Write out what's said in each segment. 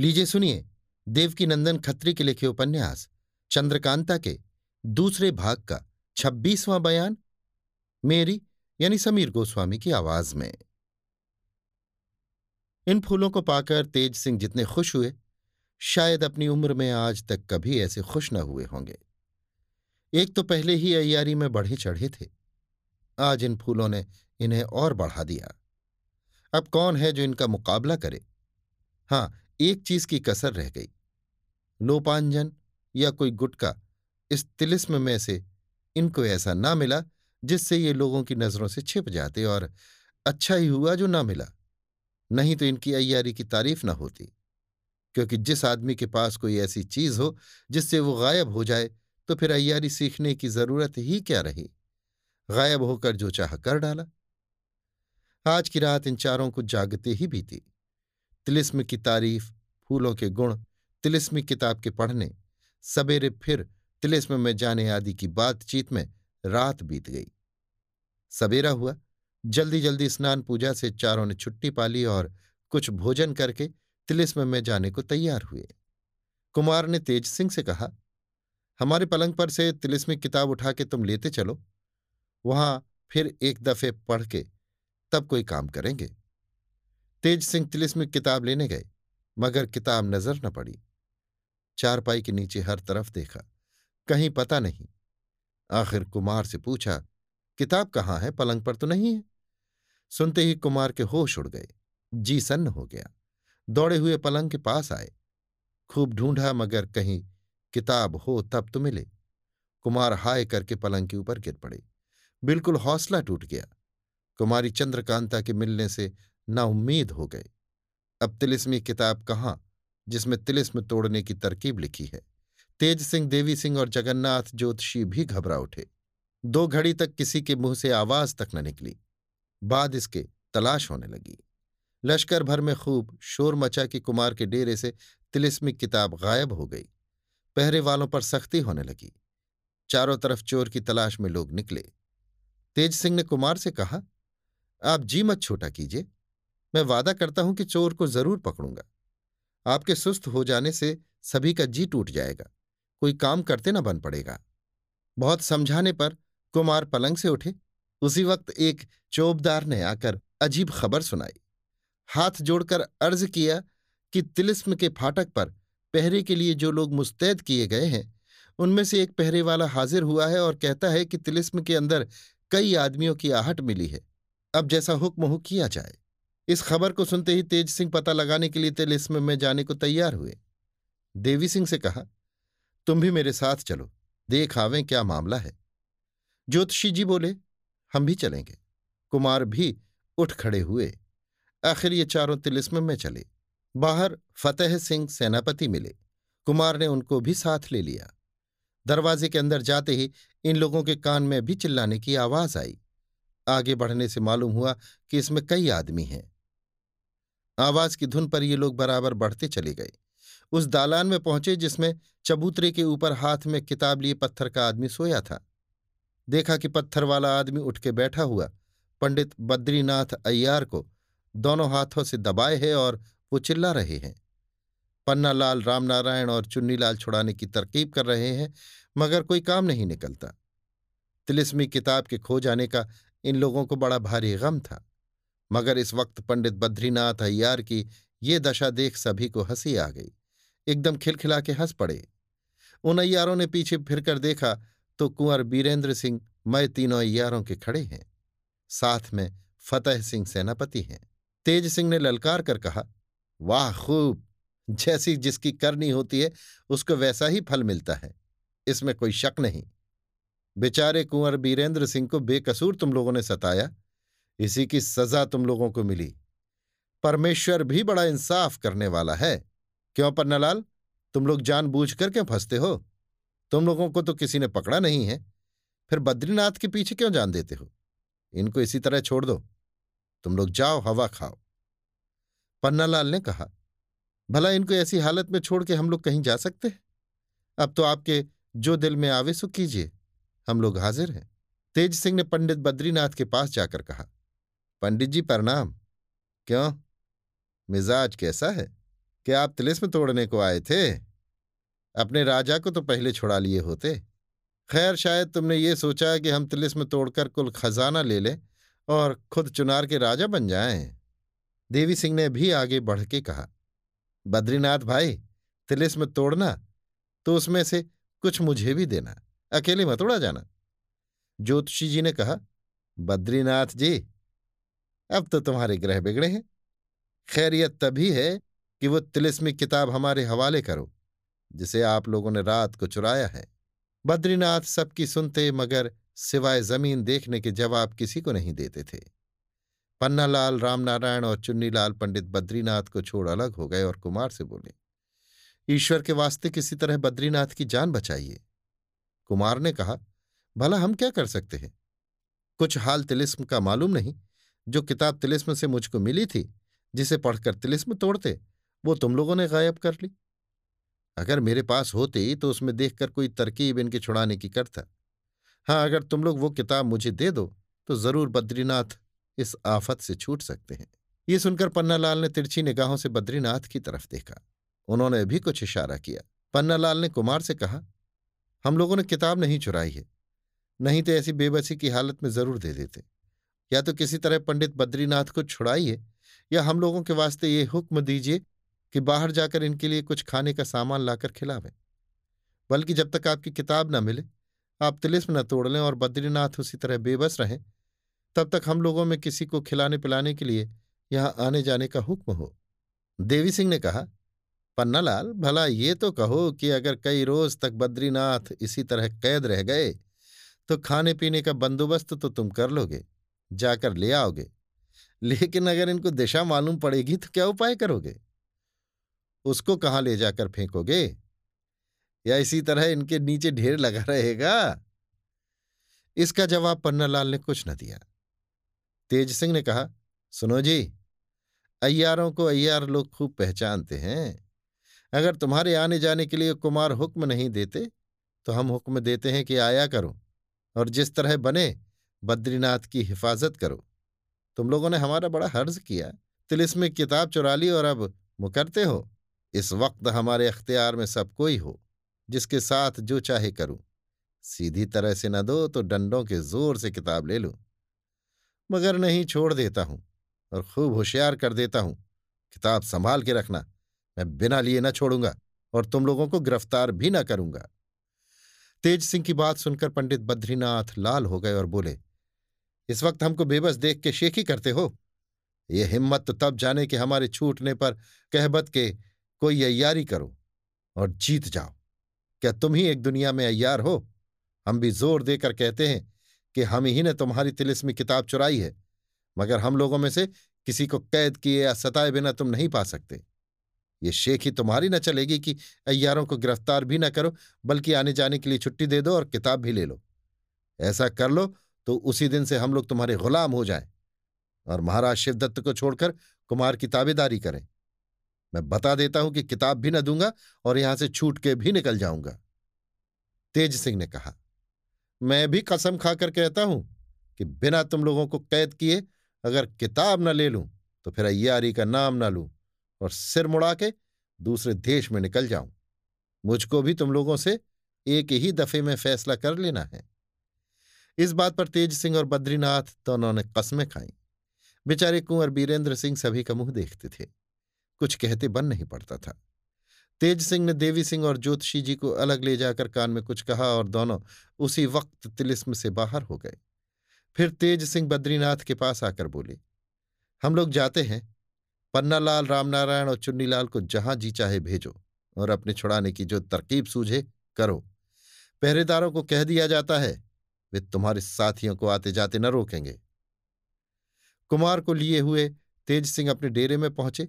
लीजिए सुनिए देवकी नंदन खत्री के लिखे उपन्यास, चंद्रकांता के दूसरे भाग का छब्बीसवां बयान, मेरी यानी समीर गोस्वामी की आवाज़ में। इन फूलों को पाकर तेज सिंह जितने खुश हुए, शायद अपनी उम्र में आज तक कभी ऐसे खुश न हुए होंगे। एक तो पहले ही अयारी में बढ़े चढ़े थे। आज इन फूलों ने इन्हें और बढ़ा दिया। अब कौन है जो इनका मुकाबला करे? हाँ एक चीज़ की कसर रह गई। लोपांजन या कोई गुटका इस तिलिस्म में से इनको ऐसा ना मिला जिससे ये लोगों की नज़रों से छिप जाते और अच्छा ही हुआ जो ना मिला। नहीं तो इनकी अय्यारी की तारीफ़ ना होती, क्योंकि जिस आदमी के पास कोई ऐसी चीज़ हो जिससे वो गायब हो जाए तो फिर अय्यारी सीखने की ज़रूरत ही क्या रही? गायब होकर जो चाह कर डाला। आज की रात इन चारों को जागते ही बीती। तिलिस्म की तारीफ़, फूलों के गुण, तिलिस्मी किताब के पढ़ने सवेरे फिर तिलिस्म में जाने आदि की बातचीत में रात बीत गई। सवेरा हुआ जल्दी जल्दी स्नान पूजा से चारों ने छुट्टी पाली और कुछ भोजन करके तिलिस्म में जाने को तैयार हुए। कुमार ने तेज सिंह से कहा, हमारे पलंग पर से तिलिस्मी किताब उठा के तुम लेते चलो। वहाँ फिर एक दफे पढ़ के तब कोई काम करेंगे। तेज सिंह तिलिस्म किताब लेने गए, मगर किताब नज़र न पड़ी। चारपाई के नीचे हर तरफ़ देखा, कहीं पता नहीं। आखिर कुमार से पूछा, किताब कहाँ है? पलंग पर तो नहीं है? सुनते ही कुमार के होश उड़ गए, जी सन्न हो गया। दौड़े हुए पलंग के पास आए। खूब ढूंढा मगर कहीं किताब हो तब तो मिले। कुमार हाय करके पलंग के ऊपर गिर पड़े। बिल्कुल हौसला टूट गया। कुमारी चंद्रकांता के मिलने से नाउम्मीद हो गए अब तिलिस्मी किताब कहाँ, जिसमें तिलिस्म तोड़ने की तरकीब लिखी है? तेज सिंह, देवी सिंह और जगन्नाथ ज्योतिषी भी घबरा उठे। दो घड़ी तक किसी के मुँह से आवाज़ तक न निकली। बाद इसके तलाश होने लगी। लश्कर भर में खूब शोर मचा कि कुमार के डेरे से तिलिस्मी किताब गायब हो गई। पहरे वालों पर सख्ती होने लगी। चारों तरफ़ चोर की तलाश में लोग निकले। तेज सिंह ने कुमार से कहा, आप जी मत छोटा कीजिए। मैं वादा करता हूँ कि चोर को ज़रूर पकड़ूँगा। आपके सुस्त हो जाने से सभी का जी टूट जाएगा। कोई काम करते ना बन पड़ेगा। बहुत समझाने पर कुमार पलंग से उठे। उसी वक्त एक चोबदार ने आकर अजीब खबर सुनाई। हाथ जोड़कर अर्ज़ किया कि तिलिस्म के फाटक पर पहरे के लिए जो लोग मुस्तैद किए गए हैं, उनमें से एक पहरे वाला हाजिर हुआ है और कहता है कि तिलिस्म के अंदर कई आदमियों की आहट मिली है। अब जैसा हुक्म हो किया जाए। इस खबर को सुनते ही तेज सिंह पता लगाने के लिए तिलिस्म में जाने को तैयार हुए। देवी सिंह से कहा, तुम भी मेरे साथ चलो, देख आवें क्या मामला है। ज्योतिषी जी बोले, हम भी चलेंगे। कुमार भी उठ खड़े हुए। आखिर ये चारों तिलिस्म में चले। बाहर फतेह सिंह सेनापति मिले। कुमार ने उनको भी साथ ले लिया। दरवाजे के अंदर जाते ही इन लोगों के कान में भी चिल्लाने की आवाज़ आई। आगे बढ़ने से मालूम हुआ कि इसमें कई आदमी हैं। आवाज़ की धुन पर ये लोग बराबर बढ़ते चले गए। उस दालान में पहुँचे जिसमें चबूतरे के ऊपर हाथ में किताब लिए पत्थर का आदमी सोया था। देखा कि पत्थर वाला आदमी उठ के बैठा हुआ, पंडित बद्रीनाथ अय्यार को दोनों हाथों से दबाए है और वो चिल्ला रहे हैं। पन्नालाल रामनारायण और चुन्नीलाल छुड़ाने की तरकीब कर रहे हैं, मगर कोई काम नहीं निकलता। तिलिस्मी किताब के खो जाने का इन लोगों को बड़ा भारी गम था। मगर इस वक्त पंडित बद्रीनाथ अय्यार की ये दशा देख सभी को हँसी आ गई। एकदम खिलखिला के हंस पड़े। उन अय्यारों ने पीछे फिरकर देखा तो कुंवर बीरेंद्र सिंह मय तीनों अय्यारों के खड़े हैं। साथ में फतेह सिंह सेनापति हैं। तेज सिंह ने ललकार कर कहा, वाह, खूब! जैसी जिसकी करनी होती है, उसको वैसा ही फल मिलता है। इसमें कोई शक नहीं। बेचारे कुंवर बीरेंद्र सिंह को बेकसूर तुम लोगों ने सताया। इसी की सजा तुम लोगों को मिली। परमेश्वर भी बड़ा इंसाफ करने वाला है। क्यों पन्नालाल? तुम लोग जानबूझ कर क्यों फंसते हो? तुम लोगों को तो किसी ने पकड़ा नहीं है। फिर बद्रीनाथ के पीछे क्यों जान देते हो? इनको इसी तरह छोड़ दो। तुम लोग जाओ, हवा खाओ। पन्नालाल ने कहा, भला इनको ऐसी हालत में छोड़ के हम लोग कहीं जा सकते हैं? अब तो आपके जो दिल में आवे सो कीजिए। हम लोग हाजिर हैं। तेज सिंह ने पंडित बद्रीनाथ के पास जाकर कहा पंडित जी, प्रणाम। क्यों? मिजाज कैसा है? कि आप तिलिस्म तोड़ने को आए थे? अपने राजा को तो पहले छुड़ा लिए होते। खैर, शायद तुमने ये सोचा कि हम तिलिस्म तोड़कर कुल खजाना ले लें और खुद चुनार के राजा बन जाएँ। देवी सिंह ने भी आगे बढ़ के कहा, बद्रीनाथ भाई, तिलिस्म तोड़ना तो उसमें से कुछ मुझे भी देना, अकेले मत उड़ा जाना। ज्योतिषी जी ने कहा, बद्रीनाथ जी अब तो तुम्हारे ग्रह बिगड़े हैं। खैरियत तभी है कि वो तिलिस्मी किताब हमारे हवाले करो, जिसे आप लोगों ने रात को चुराया है। बद्रीनाथ सबकी सुनते मगर सिवाय ज़मीन देखने के जवाब किसी को नहीं देते थे। पन्नालाल रामनारायण और चुन्नीलाल पंडित बद्रीनाथ को छोड़ अलग हो गए और कुमार से बोले, ईश्वर के वास्ते किसी तरह बद्रीनाथ की जान बचाइए। कुमार ने कहा, भला हम क्या कर सकते हैं? कुछ हाल तिलिस्म का मालूम नहीं। जो किताब तिलिस्म से मुझको मिली थी, जिसे पढ़कर तिलिस्म तोड़ते, वो तुम लोगों ने गायब कर ली। अगर मेरे पास होती तो उसमें देखकर कोई तरकीब इनके छुड़ाने की करता हाँ अगर तुम लोग वो किताब मुझे दे दो तो ज़रूर बद्रीनाथ इस आफत से छूट सकते हैं। ये सुनकर पन्नालाल ने तिरछी निगाहों से बद्रीनाथ की तरफ़ देखा। उन्होंने भी कुछ इशारा किया। पन्नालाल ने कुमार से कहा, हम लोगों ने किताब नहीं चुराई है। नहीं तो ऐसी बेबसी की हालत में ज़रूर दे देते। या तो किसी तरह पंडित बद्रीनाथ को छुड़ाइए, या हम लोगों के वास्ते ये हुक्म दीजिए कि बाहर जाकर इनके लिए कुछ खाने का सामान लाकर खिलावें। बल्कि जब तक आपकी किताब न मिले, आप तिलिस्म न तोड़ लें और बद्रीनाथ उसी तरह बेबस रहें, तब तक हम लोगों में किसी को खिलाने पिलाने के लिए यहाँ आने जाने का हुक्म हो। देवी सिंह ने कहा, पन्नालाल, भला ये तो कहो कि अगर कई रोज तक बद्रीनाथ इसी तरह कैद रह गए तो खाने पीने का बंदोबस्त तो तुम कर लोगे। जाकर ले आओगे। लेकिन अगर इनको दिशा मालूम पड़ेगी तो क्या उपाय करोगे? उसको कहाँ ले जाकर फेंकोगे? या इसी तरह इनके नीचे ढेर लगा रहेगा? इसका जवाब पन्नालाल ने कुछ न दिया। तेज सिंह ने कहा, सुनो जी, अय्यारों को अय्यार लोग खूब पहचानते हैं। अगर तुम्हारे आने जाने के लिए कुमार हुक्म नहीं देते तो हम हुक्म देते हैं कि आया करो और जिस तरह बने बद्रीनाथ की हिफाजत करो। तुम लोगों ने हमारा बड़ा हर्ज किया तिलिस्म किताब चुरा ली और अब मुकरते हो। इस वक्त हमारे अख्तियार में सब कोई हो, जिसके साथ जो चाहे करूँ। सीधी तरह से न दो तो डंडों के ज़ोर से किताब ले लूँ। मगर नहीं छोड़ देता हूँ और खूब होशियार कर देता हूँ। किताब संभाल के रखना, मैं बिना लिए न छोड़ूँगा और तुम लोगों को गिरफ़्तार भी न करूँगा। तेज सिंह की बात सुनकर पंडित बद्रीनाथ लाल हो गए और बोले इस वक्त हमको बेबस देख के शेखी करते हो। ये हिम्मत तो तब जाने कि हमारे छूटने पर कहबत के कोई अयारी करो और जीत जाओ। क्या तुम ही एक दुनिया में अय्यार हो? हम भी ज़ोर देकर कहते हैं कि हम ही ने तुम्हारी तिलिस्मी किताब चुराई है, मगर हम लोगों में से किसी को कैद किए या सताए बिना तुम नहीं पा सकते। ये शेखी तुम्हारी न चलेगी कि अय्यारों को गिरफ़्तार भी न करो, बल्कि आने जाने के लिए छुट्टी दे दो और किताब भी ले लो। ऐसा कर लो तो उसी दिन से हम लोग तुम्हारे गुलाम हो जाएँ और महाराज शिवदत्त को छोड़कर कुमार की ताबेदारी करें। मैं बता देता हूँ कि किताब भी न दूँगा और यहाँ से छूट के भी निकल जाऊँगा। तेज सिंह ने कहा, मैं भी कसम खाकर कहता हूँ कि बिना तुम लोगों को कैद किए अगर किताब न ले लूँ तो फिर अय्यारी का नाम न लूँ और सिर मुड़ा के दूसरे देश में निकल जाऊँ। मुझको भी तुम लोगों से एक ही दफे में फैसला कर लेना है। इस बात पर तेज सिंह और बद्रीनाथ दोनों ने कस्में खाई। बेचारे कुंवर बीरेंद्र सिंह सभी का मुँह देखते थे। कुछ कहते बन नहीं पड़ता था। तेज सिंह ने देवी सिंह और ज्योतिषी जी को अलग ले जाकर कान में कुछ कहा और दोनों उसी वक्त तिलिस्म से बाहर हो गए। फिर तेज सिंह बद्रीनाथ के पास आकर बोले, हम लोग जाते हैं। पन्नालाल, रामनारायण और चुन्नीलाल को जहाँ जी चाहे भेजो और अपने छुड़ाने की जो तरकीब सूझे, करो। पहरेदारों को कह दिया जाता है वे तुम्हारे साथियों को आते जाते न रोकेंगे। कुमार को लिए हुए तेज सिंह अपने डेरे में पहुँचे।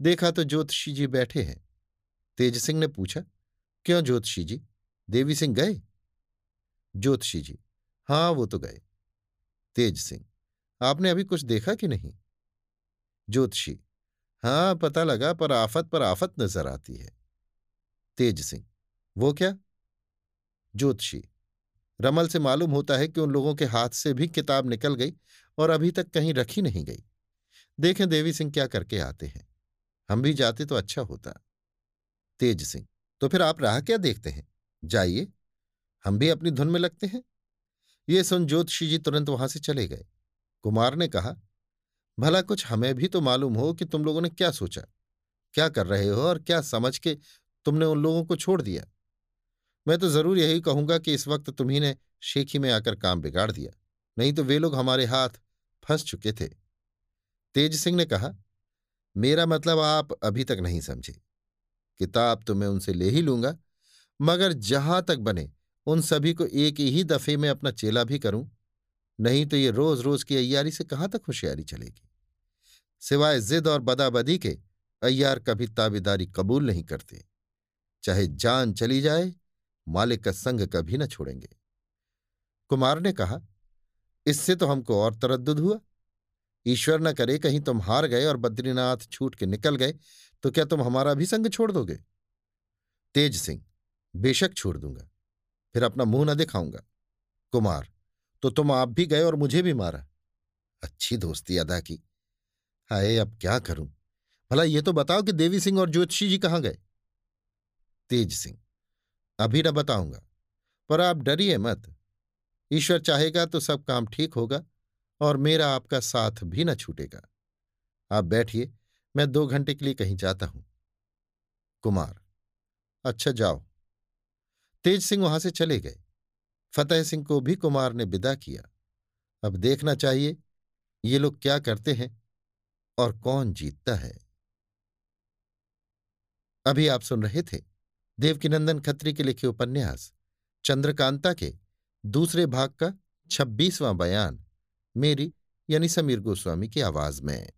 देखा तो ज्योतिषी जी बैठे हैं। तेज सिंह ने पूछा, क्यों ज्योतिषी जी? देवी सिंह गए? ज्योतिषी जी, हाँ, वो तो गए। तेज सिंह, आपने अभी कुछ देखा कि नहीं? ज्योतिषी, हाँ, पता लगा, पर आफत पर आफत नज़र आती है। तेज सिंह, वो क्या? ज्योतिषी रमल से मालूम होता है कि उन लोगों के हाथ से भी किताब निकल गई और अभी तक कहीं रखी नहीं गई। देखें देवी सिंह क्या करके आते हैं। हम भी जाते तो अच्छा होता। तेज सिंह तो फिर आप राह क्या देखते हैं? जाइए। हम भी अपनी धुन में लगते हैं। ये सुन ज्योतिषी जी तुरंत वहाँ से चले गए। कुमार ने कहा, भला कुछ हमें भी तो मालूम हो कि तुम लोगों ने क्या सोचा? क्या कर रहे हो और क्या समझ के तुमने उन लोगों को छोड़ दिया? मैं तो ज़रूर यही कहूँगा कि इस वक्त तुम्ही ने शेखी में आकर काम बिगाड़ दिया, नहीं तो वे लोग हमारे हाथ फंस चुके थे। तेज सिंह ने कहा, मेरा मतलब आप अभी तक नहीं समझे। किताब तो मैं उनसे ले ही लूँगा, मगर जहाँ तक बने, उन सभी को एक ही दफे में अपना चेला भी करूँ, नहीं तो ये रोज रोज की अय्यारी से कहाँ तक होशियारी चलेगी? सिवाय जिद और बदाबदी के, अय्यार कभी ताबेदारी कबूल नहीं करते। चाहे जान चली जाए मालिक का संग कभी न छोड़ेंगे। कुमार ने कहा, इससे तो हमको और तरद्दुद हुआ। ईश्वर न करे कहीं तुम हार गए और बद्रीनाथ छूट के निकल गए तो क्या तुम हमारा भी संग छोड़ दोगे? तेज सिंह, बेशक छोड़ दूँगा। फिर अपना मुँह न दिखाऊँगा। कुमार तो तुम आप भी गए और मुझे भी मारा। अच्छी दोस्ती अदा की। हाय, अब क्या करूँ? भला ये तो बताओ कि देवी सिंह और ज्योतिषी जी कहाँ गए? तेज सिंह अभी न बताऊँगा। पर आप डरिए मत। ईश्वर चाहेगा तो सब काम ठीक होगा और मेरा आपका साथ भी न छूटेगा। आप बैठिए, मैं दो घंटे के लिए कहीं जाता हूँ। कुमार अच्छा जाओ। तेज सिंह वहाँ से चले गए। फतेह सिंह को भी कुमार ने विदा किया। अब देखना चाहिए, ये लोग क्या करते हैं और कौन जीतता है। अभी आप सुन रहे थे देवकीनंदन खत्री के लिखे उपन्यास, चंद्रकांता के दूसरे भाग का छब्बीसवां बयान, मेरी यानी समीर गोस्वामी की आवाज़ में।